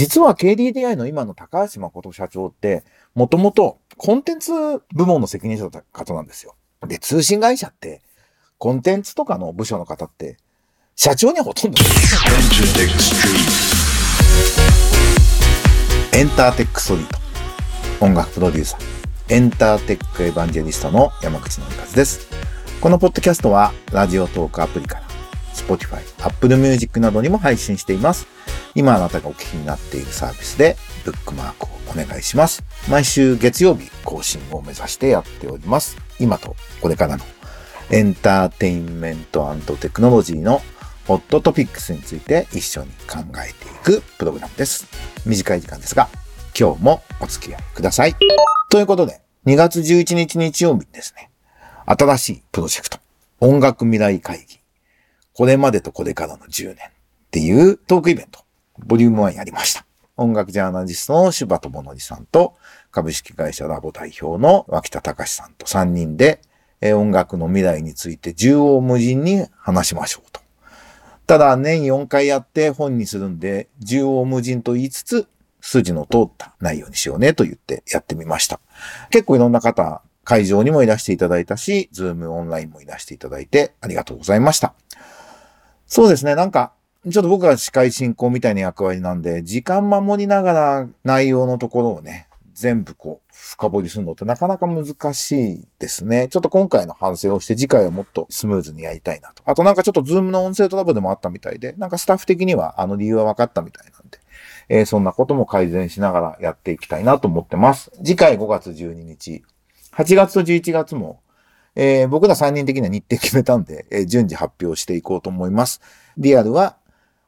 実は KDDI の今の高橋誠社長って、もともとコンテンツ部門の責任者だった方なんですよ。で、通信会社って、コンテンツとかの部署の方って、社長にはほとんどエンターテックストリート。音楽プロデューサー。エンターテックエヴァンジェリストの山口のりかずです。このポッドキャストは、ラジオトークアプリから、Spotify、Apple Music などにも配信しています。今あなたがお聞きになっているサービスで、ブックマークをお願いします。毎週月曜日更新を目指してやっております。今とこれからのエンターテインメントテクノロジーのホットトピックスについて一緒に考えていくプログラムです。短い時間ですが、今日もお付き合いください。ということで、2月11日日曜日ですね、新しいプロジェクト、音楽未来会議、これまでとこれからの10年っていうトークイベント、ボリューム1やりました。音楽ジャーナリストの柴智則さんと、株式会社ラボ代表の脇田隆さんと3人で、え音楽の未来について縦横無尽に話しましょうと。ただ年4回やって本にするんで、縦横無尽と言いつつ、筋の通った内容にしようねと言ってやってみました。結構いろんな方、会場にもいらしていただいたし、 Zoom オンラインもいらしていただいてありがとうございました。そうですね、なんか、ちょっと僕は司会進行みたいな役割なんで、時間守りながら内容のところをね、全部こう、深掘りするのってなかなか難しいですね。ちょっと今回の反省をして次回はもっとスムーズにやりたいなと。あとなんかちょっと Zoom の音声トラブルでもあったみたいで、なんかスタッフ的にはあの理由は分かったみたいなんで、えー、そんなことも改善しながらやっていきたいなと思ってます。次回5月12日、8月と11月も、えー、僕ら3人的には日程決めたんで、えー、順次発表していこうと思います。リアルは、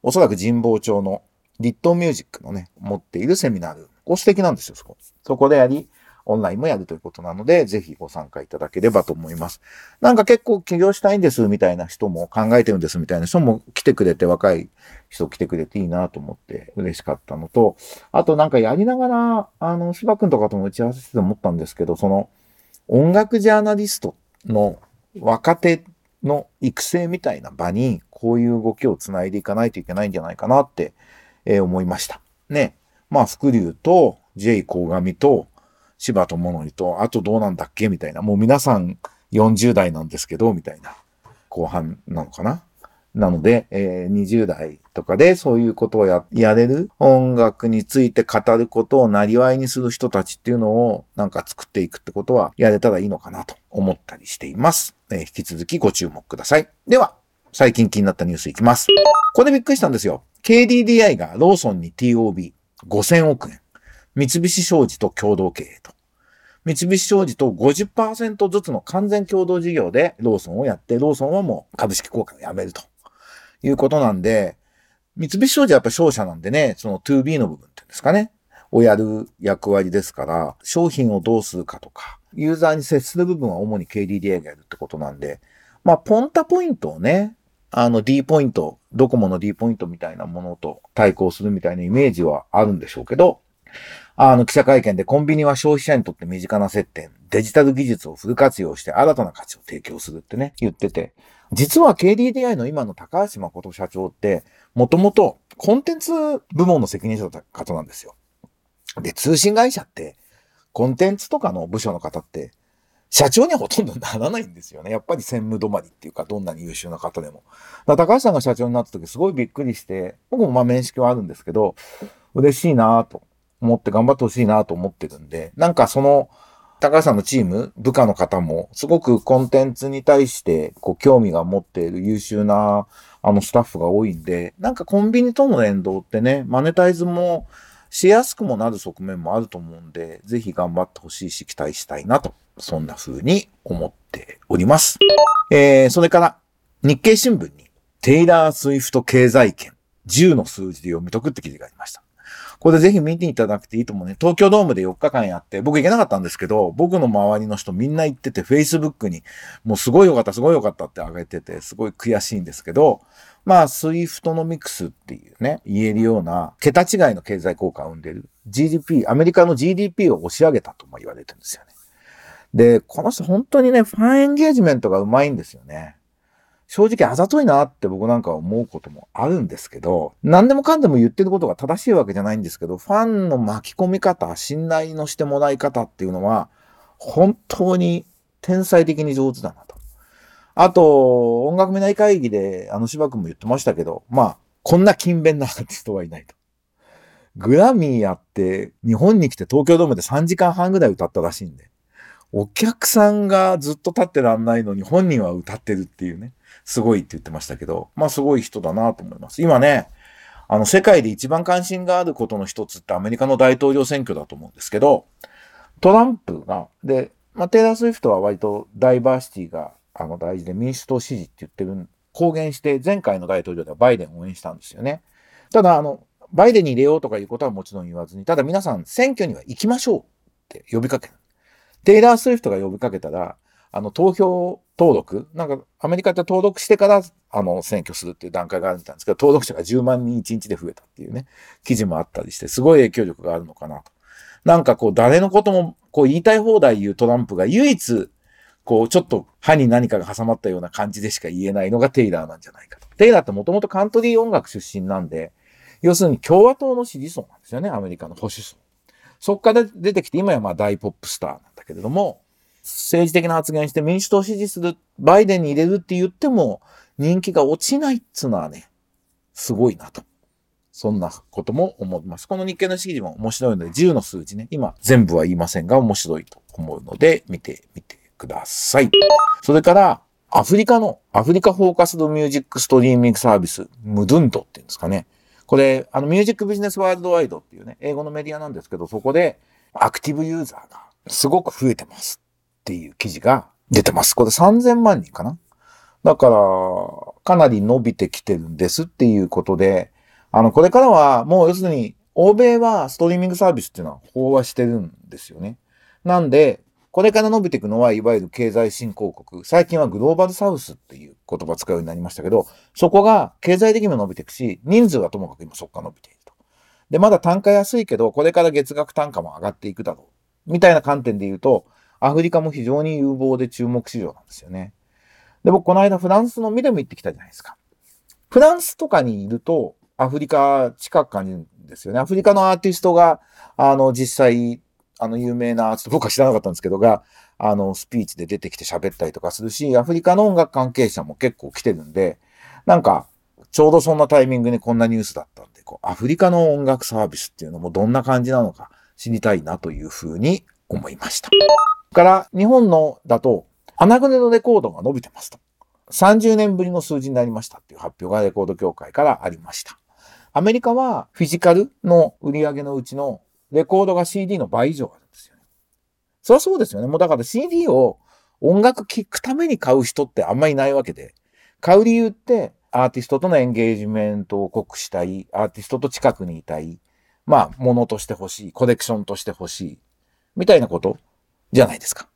おそらく神保町のリットーミュージックのね、持っているセミナール。こう素敵なんですよ、そこ。そこでやり、オンラインもやるということなので、ぜひご参加いただければと思います。なんか結構起業したいんですみたいな人も考えてるんですみたいな人も来てくれて、若い人来てくれていいなと思って嬉しかったのと、あとなんかやりながら、あの、芝くんとかとも打ち合わせしてて思ったんですけど、その音楽ジャーナリストの若手の育成みたいな場に、こういう動きをつないでいかないといけないんじゃないかなって、えー、思いました。ね。まあ、福流と J 鴻上と柴田物理と、あとどうなんだっけ？みたいな。もう皆さん40代なんですけど、みたいな。後半なのかな？なので、えー、20代とかでそういうことをや、やれる音楽について語ることをなりわいにする人たちっていうのをなんか作っていくってことはやれたらいいのかなと思ったりしています。えー、引き続きご注目ください。では、最近気になったニュースいきます。これびっくりしたんですよ。KDDI がローソンに TOB5000 億円。三菱商事と共同経営と。三菱商事と50%ずつの完全共同事業でローソンをやって、ローソンはもう株式交換をやめるということなんで、三菱商事はやっぱ商社なんでね、その 2B の部分っていうんですかね、をやる役割ですから、商品をどうするかとか、ユーザーに接する部分は主に KDDI がやるってことなんで、まあ、ポンタポイントをね、あの D ポイント、ドコモの D ポイントみたいなものと対抗するみたいなイメージはあるんでしょうけど、あの記者会見でコンビニは消費者にとって身近な接点、デジタル技術をフル活用して新たな価値を提供するってね、言ってて、実は KDDI の今の高橋誠社長って、もともとコンテンツ部門の責任者だった方なんですよ。で、通信会社って、コンテンツとかの部署の方って、社長にはほとんどならないんですよね。やっぱり専務止まりっていうか、どんなに優秀な方でも。だ高橋さんが社長になった時すごいびっくりして、僕もまあ面識はあるんですけど、嬉しいなと思って頑張ってほしいなと思ってるんで、なんかその、高橋さんのチーム、部下の方も、すごくコンテンツに対して、こう、興味が持っている優秀な、あの、スタッフが多いんで、なんかコンビニとの連動ってね、マネタイズもしやすくもなる側面もあると思うんで、ぜひ頑張ってほしいし、期待したいなと、そんな風に思っております。えー、それから、日経新聞に、テイラー・スウィフト経済圏、10の数字で読み解くって記事がありました。これぜひ見ていただくていいと思うね。東京ドームで4日間やって、僕行けなかったんですけど、僕の周りの人みんな行ってて、Facebook に、もうすごい良かった、すごい良かったって上げてて、すごい悔しいんですけど、まあ、スイフトノミクスっていうね、言えるような、桁違いの経済効果を生んでる GDP、アメリカの GDP を押し上げたとも言われてるんですよね。で、この人本当にね、ファンエンゲージメントがうまいんですよね。正直あざといなって僕なんか思うこともあるんですけど、何でもかんでも言ってることが正しいわけじゃないんですけど、ファンの巻き込み方、信頼のしてもらい方っていうのは、本当に天才的に上手だなと。あと、音楽未来会議で、あの芝君も言ってましたけど、まあ、こんな勤勉なアーティストはいないと。グラミーやって、日本に来て東京ドームで3時間半ぐらい歌ったらしいんで、お客さんがずっと立ってらんないのに本人は歌ってるっていうね。すごいって言ってましたけど、まあすごい人だなと思います。今ね、あの世界で一番関心があることの一つってアメリカの大統領選挙だと思うんですけど、トランプが、で、まあ、テイラー・スウィフトは割とダイバーシティがあの大事で民主党支持って言ってる、公言して前回の大統領ではバイデンを応援したんですよね。ただ、あの、バイデンに入れようとかいうことはもちろん言わずに、ただ皆さん選挙には行きましょうって呼びかける。テイラー・スウィフトが呼びかけたら、あの、投票登録なんか、アメリカって登録してから、あの、選挙するっていう段階があるみたんですけど、登録者が10万人1日で増えたっていうね、記事もあったりして、すごい影響力があるのかなと。なんかこう、誰のことも、こう、言いたい放題言うトランプが唯一、こう、ちょっと歯に何かが挟まったような感じでしか言えないのがテイラーなんじゃないかと。テイラーってもともとカントリー音楽出身なんで、要するに共和党の支持層なんですよね、アメリカの保守層。そこから出てきて、今やまあ大ポップスターけれども、政治的な発言して民主党を支持する、バイデンに入れるって言っても、人気が落ちないっつうのはね、すごいなと。そんなことも思います。この日経の記事も面白いので、10の数字ね、今全部は言いませんが面白いと思うので、見てみてください。それから、アフリカの、アフリカフォーカスドミュージックストリーミングサービス、ムドゥンドっていうんですかね。これ、あの、ミュージックビジネスワールドワイドっていうね、英語のメディアなんですけど、そこで、アクティブユーザーがすごく増えてますっていう記事が出てます。これ3000万人かな？だから、かなり伸びてきてるんですっていうことで、あの、これからはもう要するに、欧米はストリーミングサービスっていうのは飽和してるんですよね。なんで、これから伸びていくのは、いわゆる経済新興国。最近はグローバルサウスっていう言葉使うようになりましたけど、そこが経済的にも伸びていくし、人数はともかく今そこから伸びていると。で、まだ単価安いけど、これから月額単価も上がっていくだろう。みたいな観点で言うと、アフリカも非常に有望で注目市場なんですよね。で、僕この間フランスのミレム行ってきたじゃないですか。フランスとかにいると、アフリカ近く感じるんですよね。アフリカのアーティストが、あの、実際、あの、有名なアーティスト、僕は知らなかったんですけど、が、あの、スピーチで出てきて喋ったりとかするし、アフリカの音楽関係者も結構来てるんで、なんか、ちょうどそんなタイミングにこんなニュースだったんで、こう、アフリカの音楽サービスっていうのもどんな感じなのか知りたいなというふうに思いました。から日本のだと、穴船のレコードが伸びてますと。30年ぶりの数字になりましたっていう発表がレコード協会からありました。アメリカはフィジカルの売り上げのうちのレコードが CD の倍以上あるんですよね。そりゃそうですよね。もうだから CD を音楽聴くために買う人ってあんまりいないわけで、買う理由ってアーティストとのエンゲージメントを濃くしたい、アーティストと近くにいたい、まあ、ものとして欲しい、コレクションとして欲しい、みたいなこと？じゃないですか。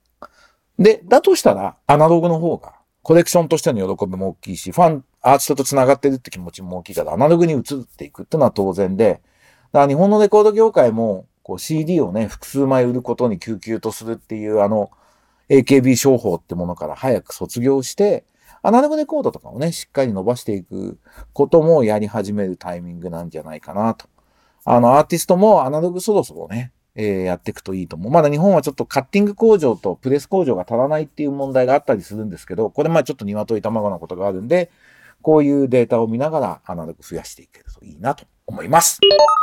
で、だとしたら、アナログの方が、コレクションとしての喜びも大きいし、ファン、アーティストと繋がってるって気持ちも大きいから、アナログに移っていくっていうのは当然で、だから日本のレコード業界も、こう CD をね、複数枚売ることに救急とするっていう、あの、AKB 商法ってものから早く卒業して、アナログレコードとかをね、しっかり伸ばしていくこともやり始めるタイミングなんじゃないかなと。あの、アーティストもアナログそろそろね、えー、やっていくといいと思う。まだ日本はちょっとカッティング工場とプレス工場が足らないっていう問題があったりするんですけど、これまあちょっと鶏卵なことがあるんで、こういうデータを見ながらアナログ増やしていけるといいなと思います。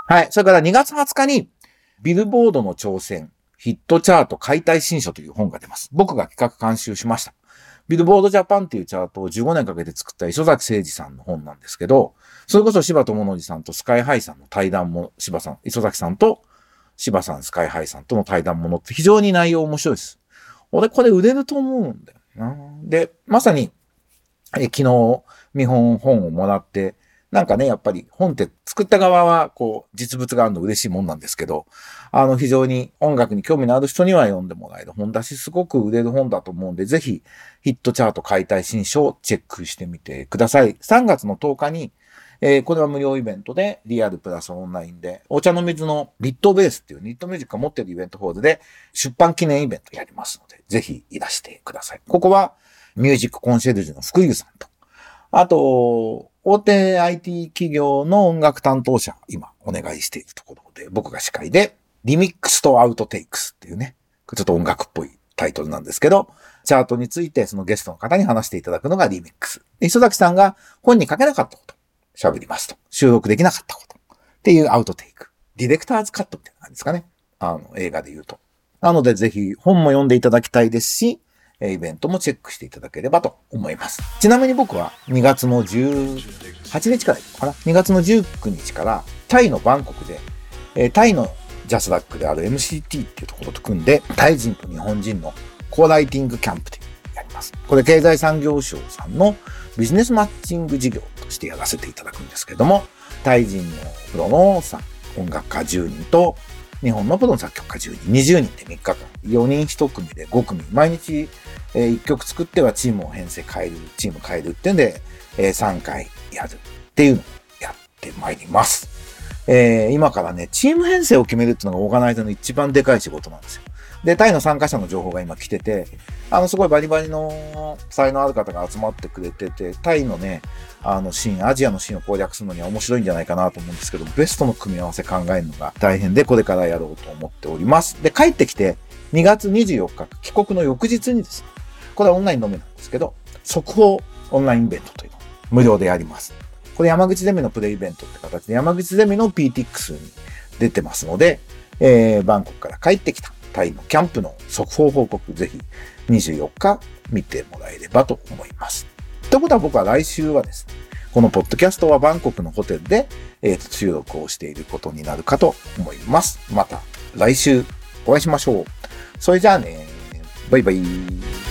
はい。それから2月20日に、ビルボードの挑戦、ヒットチャート解体新書という本が出ます。僕が企画監修しました。ビルボードジャパンっていうチャートを15年かけて作った磯崎誠二さんの本なんですけど、それこそ柴智則さんとスカイハイさんの対談も柴さん、磯崎さんと柴さん、スカイハイさんとの対談ものって非常に内容面白いです。俺これ売れると思うんだよな。で、まさに、え昨日見本本をもらって、なんかね、やっぱり本って作った側はこう実物があるの嬉しいもんなんですけど、あの非常に音楽に興味のある人には読んでもらえる本だし、すごく売れる本だと思うんで、ぜひヒットチャート解体新書をチェックしてみてください。3月の10日にえー、これは無料イベントで、リアルプラスオンラインで、お茶の水のリットベースっていうニットミュージックが持ってるイベントホールで、出版記念イベントやりますので、ぜひいらしてください。ここは、ミュージックコンシェルジュの福井さんと、あと、大手 IT 企業の音楽担当者、今お願いしているところで、僕が司会で、リミックスとアウトテイクスっていうね、ちょっと音楽っぽいタイトルなんですけど、チャートについてそのゲストの方に話していただくのがリミックス。磯崎さんが本に書けなかったこと、喋りますと。収録できなかったこと。っていうアウトテイク。ディレクターズカットみたいな感じですかね。あの、映画で言うと。なのでぜひ本も読んでいただきたいですし、イベントもチェックしていただければと思います。ちなみに僕は2月の18日からかな ?2 月の19日からタイのバンコクで、えタイのジャスダックである MCT っていうところと組んで、タイ人と日本人のコーライティングキャンプでやります。これ経済産業省さんのビジネスマッチング事業としてやらせていただくんですけども、タイ人のプロの音楽家10人と日本のプロの作曲家10人、20人で3日間、4人1組で5組、毎日、え1曲作ってはチームを編成変える、チーム変えるっていうんで、え3回やるっていうのをやってまいります。えー、今からね、チーム編成を決めるっていうのがオーガナイザーの一番でかい仕事なんですよ。で、タイの参加者の情報が今来てて、あの、すごいバリバリの才能ある方が集まってくれてて、タイのね、あのシーン、アジアのシーンを攻略するのには面白いんじゃないかなと思うんですけど、ベストの組み合わせ考えるのが大変で、これからやろうと思っております。で、帰ってきて、2月24日、帰国の翌日にですね、これはオンラインのみなんですけど、速報オンラインイベントというのを無料でやります。これ山口ゼミのプレイイベントって形で山口ゼミの PTX に出てますので、えー、バンコクから帰ってきたタイのキャンプの速報報告、ぜひ24日見てもらえればと思います。ということは僕は来週はですね、このポッドキャストはバンコクのホテルで、えー、と収録をしていることになるかと思います。また来週お会いしましょう。それじゃあね、バイバイ。